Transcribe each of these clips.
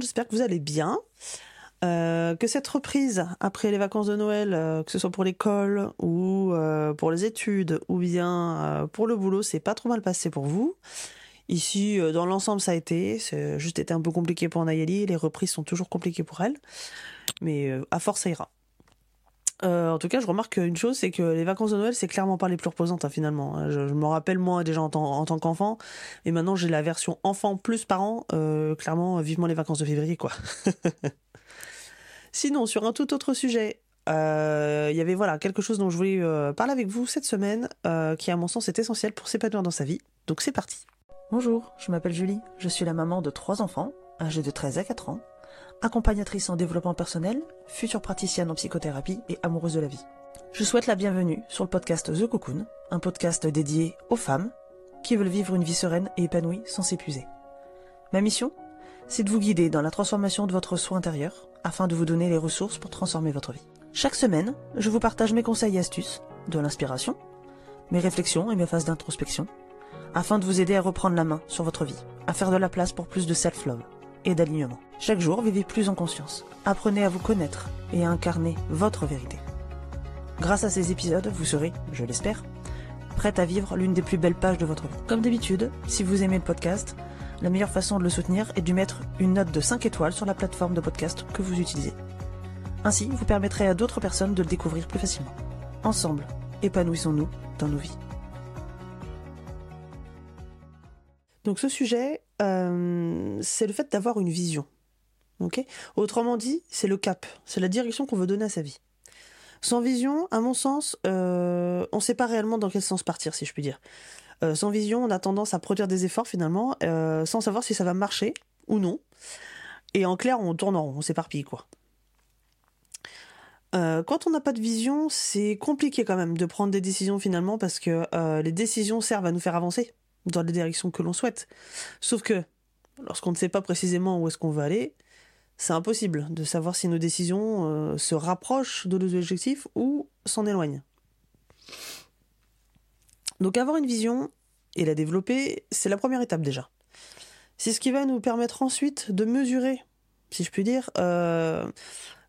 J'espère que vous allez bien. Euh, que cette reprise après les vacances de Noël, euh, que ce soit pour l'école ou euh, pour les études ou bien pour le boulot, c'est pas trop mal passé pour vous. Ici, dans l'ensemble, ça a été. C'est juste été un peu compliqué pour Nayeli. Les reprises sont toujours compliquées pour elle. Mais à force, ça ira. Euh, en tout cas, je remarque une chose, c'est que les vacances de Noël, c'est clairement pas les plus reposantes hein, finalement. Je, me rappelle moi déjà en, tant, qu'enfant, et maintenant j'ai la version enfant plus parent. Euh, clairement, vivement les vacances de février, quoi. Sinon, sur un tout autre sujet, euh, il y avait voilà quelque chose dont je voulais parler avec vous cette semaine, qui à mon sens est essentiel pour s'épanouir dans sa vie. Donc c'est parti. Bonjour, je m'appelle Julie, je suis la maman de trois enfants, âgés de 13 à 4 ans accompagnatrice en développement personnel, future praticienne en psychothérapie et amoureuse de la vie. Je souhaite la bienvenue sur le podcast The Cocoon, un podcast dédié aux femmes qui veulent vivre une vie sereine et épanouie sans s'épuiser. Ma mission C'est de vous guider dans la transformation de votre soi intérieur afin de vous donner les ressources pour transformer votre vie. Chaque semaine, je vous partage mes conseils et astuces, de l'inspiration, mes réflexions et mes phases d'introspection, afin de vous aider à reprendre la main sur votre vie, à faire de la place pour plus de self-love et d'alignement. Chaque jour, vivez plus en conscience. Apprenez à vous connaître et à incarner votre vérité. Grâce à ces épisodes, vous serez, je l'espère, prête à vivre l'une des plus belles pages de votre vie. Comme d'habitude, si vous aimez le podcast, la meilleure façon de le soutenir est de mettre une note de 5 étoiles sur la plateforme de podcast que vous utilisez. Ainsi, vous permettrez à d'autres personnes de le découvrir plus facilement. Ensemble, épanouissons-nous dans nos vies. Donc ce sujet, euh, c'est le fait d'avoir une vision. Autrement dit, c'est le cap, c'est la direction qu'on veut donner à sa vie. Sans vision, à mon sens, euh, on ne sait pas réellement dans quel sens partir, si je puis dire. Euh, sans vision, on a tendance à produire des efforts finalement, sans savoir si ça va marcher ou non. Et en clair, on tourne en rond, on s'éparpille quoi. quand on n'a pas de vision, c'est compliqué quand même de prendre des décisions finalement parce que les décisions servent à nous faire avancer dans les directions que l'on souhaite. Sauf que, lorsqu'on ne sait pas précisément où est-ce qu'on veut aller, c'est impossible de savoir si nos décisions euh, se rapprochent de nos objectifs ou s'en éloignent. Donc avoir une vision et la développer, c'est la première étape déjà. C'est ce qui va nous permettre ensuite de mesurer, si je puis dire, euh,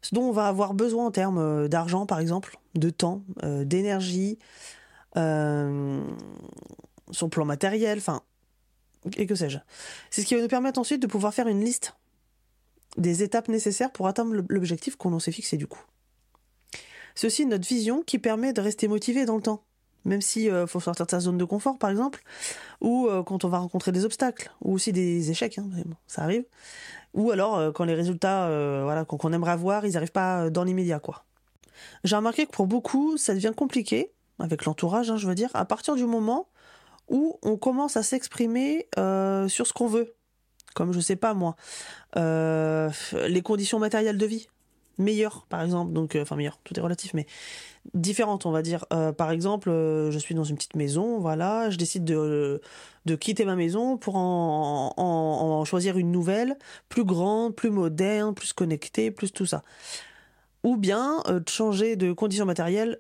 ce dont on va avoir besoin en termes euh, d'argent par exemple, de temps, d'énergie, son plan matériel, enfin, et que sais-je. C'est ce qui va nous permettre ensuite de pouvoir faire une liste des étapes nécessaires pour atteindre l'objectif qu'on s'est fixé du coup. Ceci est notre vision qui permet de rester motivé dans le temps, même si euh, faut sortir de sa zone de confort par exemple, ou euh, quand on va rencontrer des obstacles, ou aussi des échecs, hein, ça arrive, ou alors euh, quand les résultats voilà, qu'on aimerait avoir, ils n'arrivent pas dans l'immédiat quoi. J'ai remarqué que pour beaucoup, ça devient compliqué, avec l'entourage, hein, je veux dire, à partir du moment où on commence à s'exprimer euh, sur ce qu'on veut. Comme je sais pas moi, euh, les conditions matérielles de vie meilleures par exemple, donc euh, enfin meilleures, tout est relatif, mais différentes on va dire. par exemple, je suis dans une petite maison, voilà, je décide de, de quitter ma maison pour en, choisir une nouvelle, plus grande, plus moderne, plus connectée, plus tout ça. Ou bien changer de conditions matérielles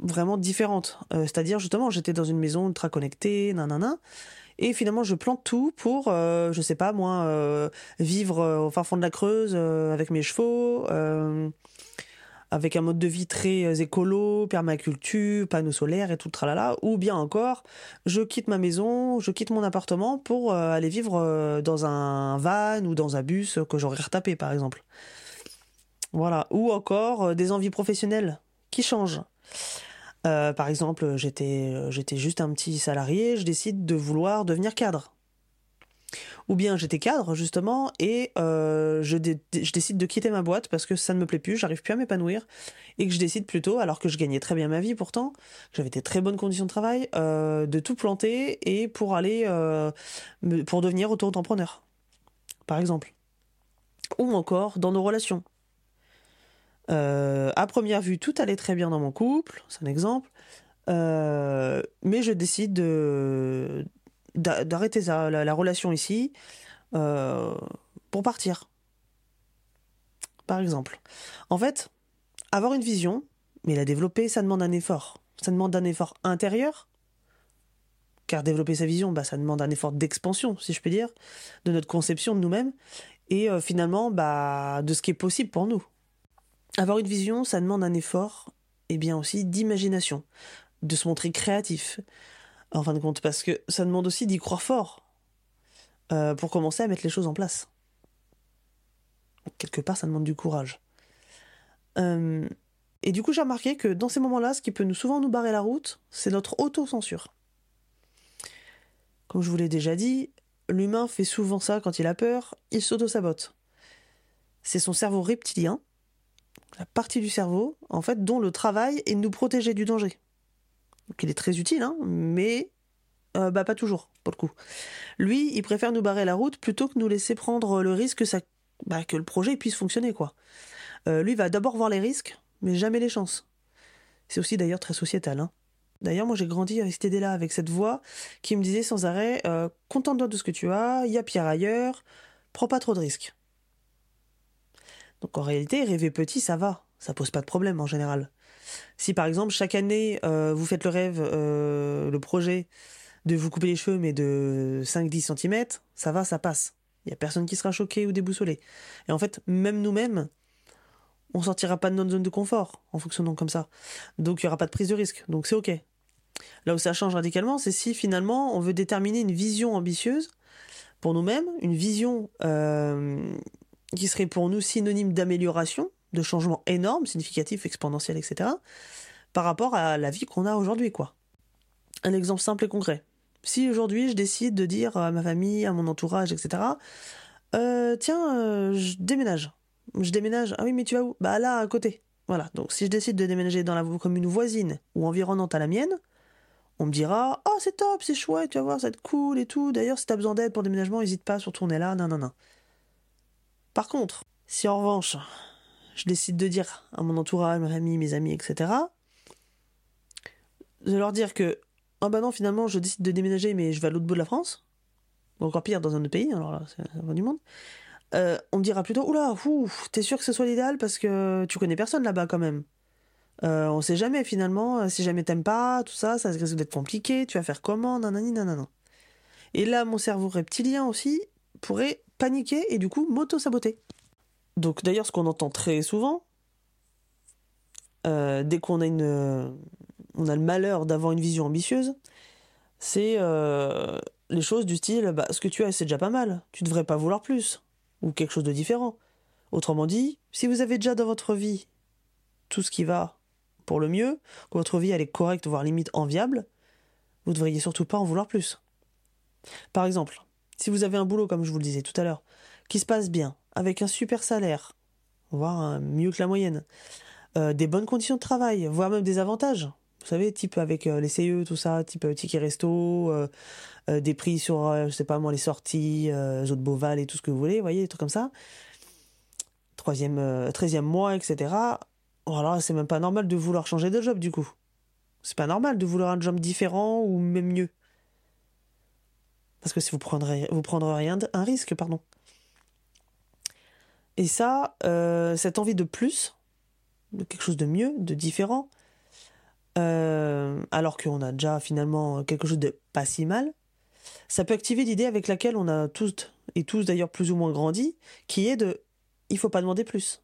vraiment différentes. Euh, c'est-à-dire, justement, j'étais dans une maison ultra connectée, nanana, et finalement, je plante tout pour, euh, je sais pas, moi, euh, vivre au fin fond de la Creuse avec mes chevaux, avec un mode de vie très écolo, permaculture, panneaux solaires et tout le tralala, ou bien encore, je quitte ma maison, je quitte mon appartement pour aller vivre dans un van ou dans un bus que j'aurais retapé, par exemple. Voilà. Ou encore des envies professionnelles qui changent. Euh, par exemple, j'étais, j'étais juste un petit salarié, je décide de vouloir devenir cadre. Ou bien j'étais cadre justement et euh, je, décide de quitter ma boîte parce que ça ne me plaît plus, j'arrive plus à m'épanouir et que je décide plutôt, alors que je gagnais très bien ma vie pourtant, j'avais des très bonnes conditions de travail, euh, de tout planter et pour aller pour devenir auto-entrepreneur, par exemple. Ou encore dans nos relations. Euh, à première vue, tout allait très bien dans mon couple, c'est un exemple. Euh, mais je décide de, d'arrêter la, relation ici euh, pour partir. Par exemple. En fait, avoir une vision, mais la développer, ça demande un effort. Ça demande un effort intérieur, car développer sa vision, bah, ça demande un effort d'expansion, si je peux dire, de notre conception de nous-mêmes. et finalement bah, de ce qui est possible pour nous. Avoir une vision, ça demande un effort et bien aussi d'imagination, de se montrer créatif, en fin de compte, parce que ça demande aussi d'y croire fort euh, pour commencer à mettre les choses en place. quelque part, ça demande du courage. Euh, et du coup, j'ai remarqué que dans ces moments-là, ce qui peut nous souvent nous barrer la route, c'est notre autocensure. Comme je vous l'ai déjà dit, l'humain fait souvent ça quand il a peur, il s'auto-sabote. C'est son cerveau reptilien, la partie du cerveau, en fait, dont le travail est de nous protéger du danger. Donc il est très utile, hein, mais euh, bah pas toujours, pour le coup. Lui, il préfère nous barrer la route plutôt que nous laisser prendre le risque que, bah, le projet puisse fonctionner, quoi. Euh, lui va d'abord voir les risques, mais jamais les chances. C'est aussi d'ailleurs très sociétal. Hein. D'ailleurs, moi j'ai grandi avec cette idée-là, avec cette voix qui me disait sans arrêt euh, Contente-toi de ce que tu as, il y a pire ailleurs, prends pas trop de risques. Donc en réalité, rêver petit, ça va, ça pose pas de problème en général. Si par exemple chaque année euh, vous faites le rêve, euh, le projet de vous couper les cheveux mais de 5-10 cm, ça va, ça passe. Il y a personne qui sera choqué ou déboussolé. Et en fait, même nous-mêmes, on sortira pas de notre zone de confort en fonctionnant comme ça. Donc il y aura pas de prise de risque. Donc c'est ok. Là où ça change radicalement, c'est si finalement on veut déterminer une vision ambitieuse pour nous-mêmes, une vision euh, qui serait pour nous synonyme d'amélioration, de changement énorme, significatif, exponentiel, etc., par rapport à la vie qu'on a aujourd'hui, quoi. Un exemple simple et concret. Si aujourd'hui je décide de dire à ma famille, à mon entourage, etc., euh, tiens, euh, je déménage. Je déménage. Ah oui, mais tu vas où? Bah là, à côté. Voilà. Donc si je décide de déménager dans la commune voisine ou environnante à la mienne, on me dira Oh, c'est top, c'est chouette, tu vas voir, ça être cool et tout. D'ailleurs, si t'as besoin d'aide pour le déménagement, n'hésite pas à se retourner là. Non, non, non. Par contre, si en revanche, je décide de dire à mon entourage, mes amis, mes amis, etc., de leur dire que, oh bah non, finalement, je décide de déménager, mais je vais à l'autre bout de la France, ou encore pire, dans un autre pays, alors là, c'est la du monde, euh, on me dira plutôt, oula, t'es sûr que ce soit l'idéal parce que tu connais personne là-bas quand même. Euh, on sait jamais finalement, si jamais t'aimes pas, tout ça, ça risque d'être compliqué, tu vas faire comment, nanani, nanana. Et là, mon cerveau reptilien aussi pourrait paniquer et du coup m'auto-saboter. Donc d'ailleurs, ce qu'on entend très souvent, euh, dès qu'on a une, a le malheur d'avoir une vision ambitieuse, c'est euh, les choses du style, bah, ce que tu as, c'est déjà pas mal. Tu devrais pas vouloir plus ou quelque chose de différent. Autrement dit, si vous avez déjà dans votre vie tout ce qui va pour le mieux, que votre vie elle est correcte, voire limite enviable, vous ne devriez surtout pas en vouloir plus. Par exemple, si vous avez un boulot, comme je vous le disais tout à l'heure, qui se passe bien, avec un super salaire, voire mieux que la moyenne, euh, des bonnes conditions de travail, voire même des avantages, vous savez, type avec euh, les CE, tout ça, type euh, ticket resto, des prix sur, je sais pas moi, les sorties, euh, de Beauval et tout ce que vous voulez, vous voyez, des trucs comme ça. Troisième, treizième mois, etc. Voilà, c'est même pas normal de vouloir changer de job du coup. C'est pas normal de vouloir un job différent ou même mieux. Parce que si vous prendrez, prendrez rien, un risque, pardon. Et ça, euh, cette envie de plus, de quelque chose de mieux, de différent, euh, alors qu'on a déjà finalement quelque chose de pas si mal, ça peut activer l'idée avec laquelle on a tous, et tous d'ailleurs plus ou moins grandi, qui est de il faut pas demander plus.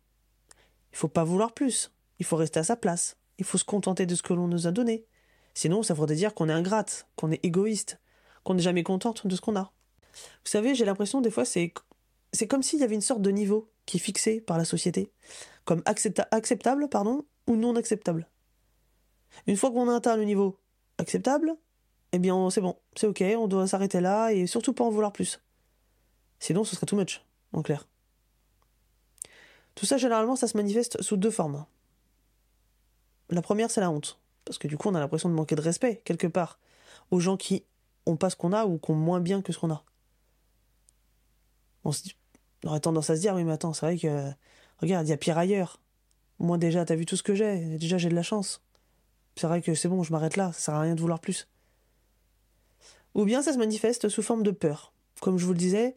Il faut pas vouloir plus. Il faut rester à sa place. Il faut se contenter de ce que l'on nous a donné. Sinon, ça voudrait dire qu'on est ingrate, qu'on est égoïste, qu'on n'est jamais contente de ce qu'on a. Vous savez, j'ai l'impression des fois c'est comme s'il y avait une sorte de niveau qui est fixé par la société, comme acceptable pardon ou non acceptable. Une fois qu'on a atteint le niveau acceptable, eh bien c'est bon, c'est ok, on doit s'arrêter là et surtout pas en vouloir plus. Sinon, ce serait too much, en clair. Tout ça, généralement, ça se manifeste sous deux formes. La première, c'est la honte. Parce que du coup, on a l'impression de manquer de respect, quelque part, aux gens qui pas ce qu'on a ou qui ont moins bien que ce qu'on a. On, se aurait tendance à se dire, oui, mais attends, c'est vrai que, regarde, il y a pire ailleurs. Moi, déjà, t'as vu tout ce que j'ai. Déjà, j'ai de la chance. C'est vrai que c'est bon, je m'arrête là. Ça sert à rien de vouloir plus. Ou bien ça se manifeste sous forme de peur. Comme je vous le disais,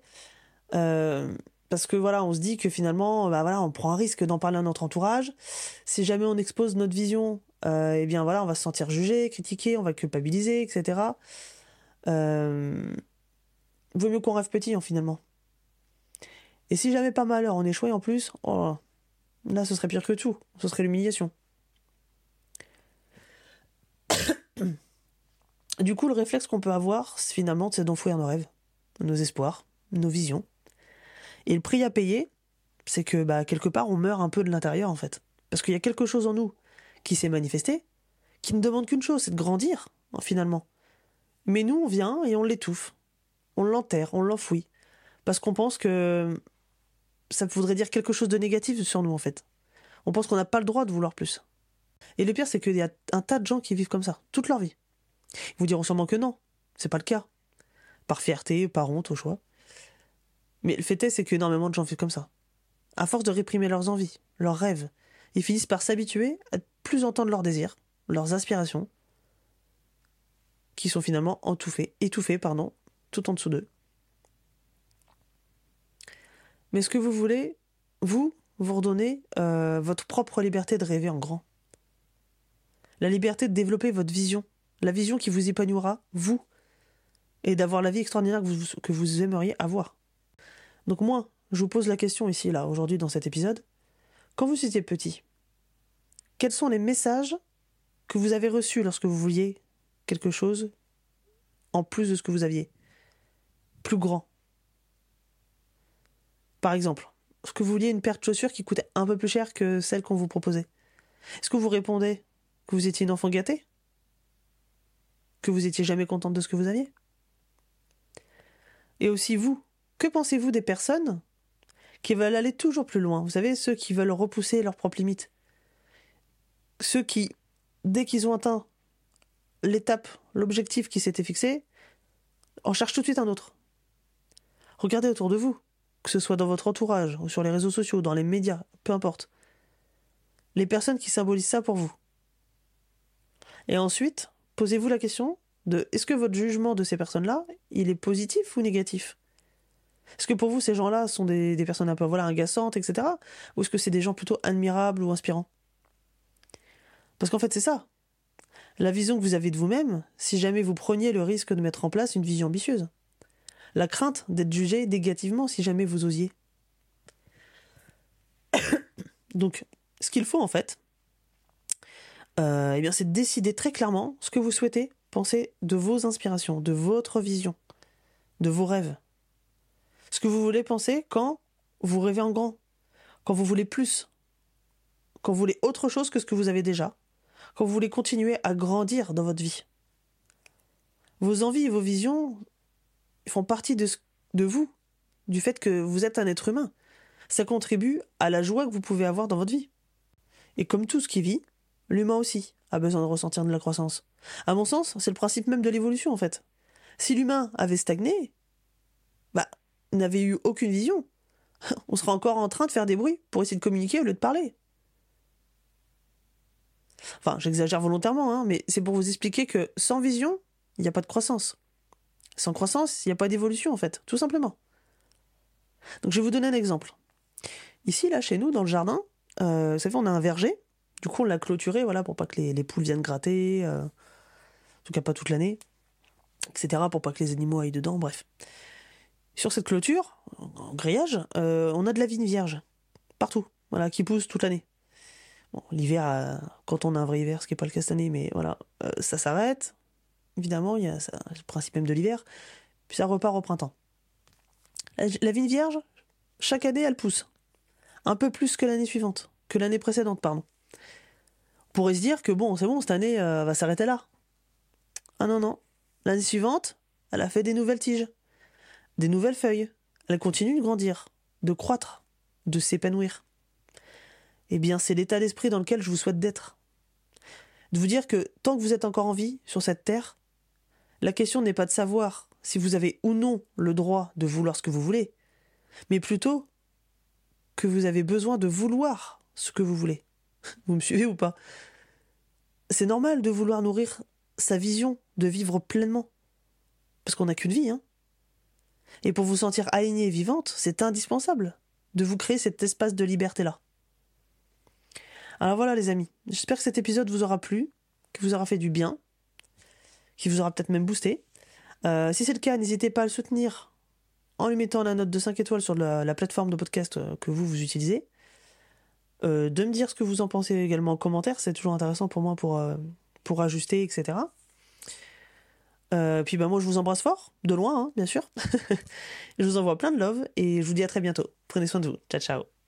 euh, parce que voilà, on se dit que finalement, bah voilà, on prend un risque d'en parler à notre entourage. Si jamais on expose notre vision, euh, eh bien voilà, on va se sentir jugé, critiqué, on va culpabiliser, etc. Euh, vaut mieux qu'on rêve petit, en hein, finalement. Et si jamais pas malheur on échouait en plus, oh, là ce serait pire que tout, ce serait l'humiliation. du coup, le réflexe qu'on peut avoir, finalement, c'est d'enfouir nos rêves, nos espoirs, nos visions. Et le prix à payer, c'est que bah, quelque part, on meurt un peu de l'intérieur, en fait. Parce qu'il y a quelque chose en nous qui s'est manifesté, qui ne demande qu'une chose, c'est de grandir, finalement. Mais nous, on vient et on l'étouffe. On l'enterre, on l'enfouit. Parce qu'on pense que ça voudrait dire quelque chose de négatif sur nous, en fait. On pense qu'on n'a pas le droit de vouloir plus. Et le pire, c'est qu'il y a un tas de gens qui vivent comme ça, toute leur vie. Ils vous diront sûrement que non, c'est pas le cas. Par fierté, par honte, au choix. Mais le fait est, c'est qu'énormément de gens vivent comme ça. À force de réprimer leurs envies, leurs rêves, ils finissent par s'habituer à plus entendre leurs désirs, leurs aspirations, qui sont finalement étouffés, étouffés, pardon, tout en dessous d'eux. Mais ce que vous voulez, vous, vous redonnez euh, votre propre liberté de rêver en grand? La liberté de développer votre vision, la vision qui vous épanouira, vous, et d'avoir la vie extraordinaire que vous, que vous aimeriez avoir. Donc moi, je vous pose la question ici, là, aujourd'hui, dans cet épisode. Quand vous étiez petit, quels sont les messages que vous avez reçus lorsque vous vouliez quelque chose en plus de ce que vous aviez. Plus grand. Par exemple, est-ce que vous vouliez une paire de chaussures qui coûtait un peu plus cher que celle qu'on vous proposait? Est-ce que vous répondez que vous étiez une enfant gâtée? Que vous étiez jamais contente de ce que vous aviez? Et aussi vous, que pensez-vous des personnes qui veulent aller toujours plus loin? Vous savez, ceux qui veulent repousser leurs propres limites. Ceux qui, dès qu'ils ont atteint l'étape, l'objectif qui s'était fixé, en cherchent tout de suite un autre. Regardez autour de vous, que ce soit dans votre entourage, ou sur les réseaux sociaux, dans les médias, peu importe. Les personnes qui symbolisent ça pour vous. Et ensuite, posez-vous la question de est-ce que votre jugement de ces personnes-là, il est positif ou négatif? Est-ce que pour vous, ces gens-là sont des, personnes un peu voilà, agaçantes, etc. Ou est-ce que c'est des gens plutôt admirables ou inspirants? Parce qu'en fait, c'est ça. La vision que vous avez de vous-même, si jamais vous preniez le risque de mettre en place une vision ambitieuse. La crainte d'être jugé négativement si jamais vous osiez. Donc, ce qu'il faut en fait, euh, eh c'est de décider très clairement ce que vous souhaitez penser de vos inspirations, de votre vision, de vos rêves. Ce que vous voulez penser quand vous rêvez en grand, quand vous voulez plus, quand vous voulez autre chose que ce que vous avez déjà, quand vous voulez continuer à grandir dans votre vie. Vos envies et vos visions font partie de, de vous, du fait que vous êtes un être humain. Ça contribue à la joie que vous pouvez avoir dans votre vie. Et comme tout ce qui vit, L'humain aussi a besoin de ressentir de la croissance. À mon sens, c'est le principe même de l'évolution en fait. Si l'humain avait stagné, bah, n'avait eu aucune vision, on serait encore en train de faire des bruits pour essayer de communiquer au lieu de parler. Enfin, j'exagère volontairement, hein, mais c'est pour vous expliquer que sans vision, il n'y a pas de croissance. Sans croissance, il n'y a pas d'évolution en fait, tout simplement. Donc je vais vous donner un exemple. Ici, là, chez nous, dans le jardin, euh, vous savez, on a un verger du coup, on l'a clôturé, voilà, pour pas que les, poules viennent gratter, euh, en tout cas pas toute l'année, etc., pour pas que les animaux aillent dedans, bref. Sur cette clôture, en grillage, euh, on a de la vigne vierge, partout, voilà, qui pousse toute l'année. L'hiver, euh, quand on a un vrai hiver, ce qui n'est pas le cas cette année, mais voilà, ça s'arrête, évidemment, il y a le principe même de l'hiver, puis ça repart au printemps. la vigne vierge, chaque année, elle pousse. Un peu plus que l'année suivante, que l'année précédente, pardon pourrait se dire que bon, c'est bon, cette année euh, va s'arrêter là. Ah non, non. L'année suivante, elle a fait des nouvelles tiges, des nouvelles feuilles. Elle continue de grandir, de croître, de s'épanouir. Eh bien, c'est l'état d'esprit dans lequel je vous souhaite d'être. De vous dire que tant que vous êtes encore en vie sur cette terre, la question n'est pas de savoir si vous avez ou non le droit de vouloir ce que vous voulez, mais plutôt que vous avez besoin de vouloir ce que vous voulez. Vous me suivez ou pas? C'est normal de vouloir nourrir sa vision de vivre pleinement. Parce qu'on n'a qu'une vie, hein. Et pour vous sentir alignée et vivante, c'est indispensable de vous créer cet espace de liberté-là. Alors voilà les amis, j'espère que cet épisode vous aura plu, qu'il vous aura fait du bien, qu'il vous aura peut-être même boosté. Euh, si c'est le cas, n'hésitez pas à le soutenir en lui mettant la note de 5 étoiles sur la, la plateforme de podcast euh, que vous, vous utilisez. Euh, de me dire ce que vous en pensez également en commentaire, c'est toujours intéressant pour moi pour, ajuster, etc. Puis bah, moi je vous embrasse fort, de loin, hein, bien sûr. je vous envoie plein de love et je vous dis à très bientôt. Prenez soin de vous. Ciao ciao.